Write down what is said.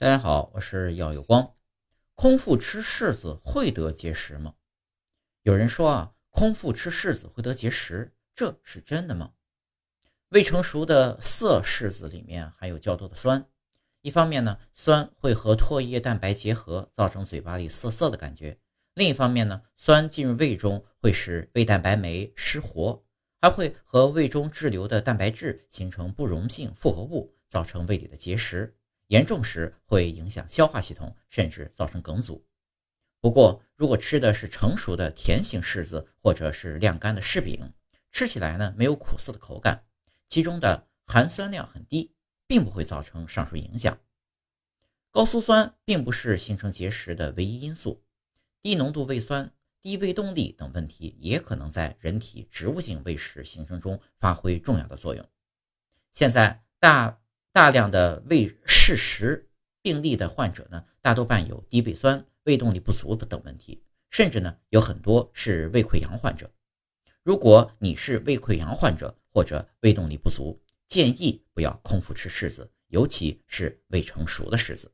大家好，我是耀有光。空腹吃柿子会得结石吗？有人说啊，空腹吃柿子会得结石，这是真的吗？未成熟的涩柿子里面含有较多的酸，一方面呢，酸会和唾液蛋白结合，造成嘴巴里涩涩的感觉；另一方面呢，酸进入胃中会使胃蛋白酶失活，还会和胃中滞留的蛋白质形成不溶性复合物，造成胃里的结石。严重时会影响消化系统，甚至造成梗阻。不过，如果吃的是成熟的甜型柿子，或者是晾干的柿饼，吃起来呢没有苦涩的口感，其中的含酸量很低，并不会造成上述影响。高苏酸并不是形成结石的唯一因素，低浓度胃酸、低胃动力等问题也可能在人体植物性胃食形成中发挥重要的作用。现在大。大量的胃适食病例的患者呢，大多伴有低胃酸、胃动力不足等问题，甚至呢有很多是胃溃疡患者。如果你是胃溃疡患者或者胃动力不足，建议不要空腹吃柿子，尤其是未成熟的柿子。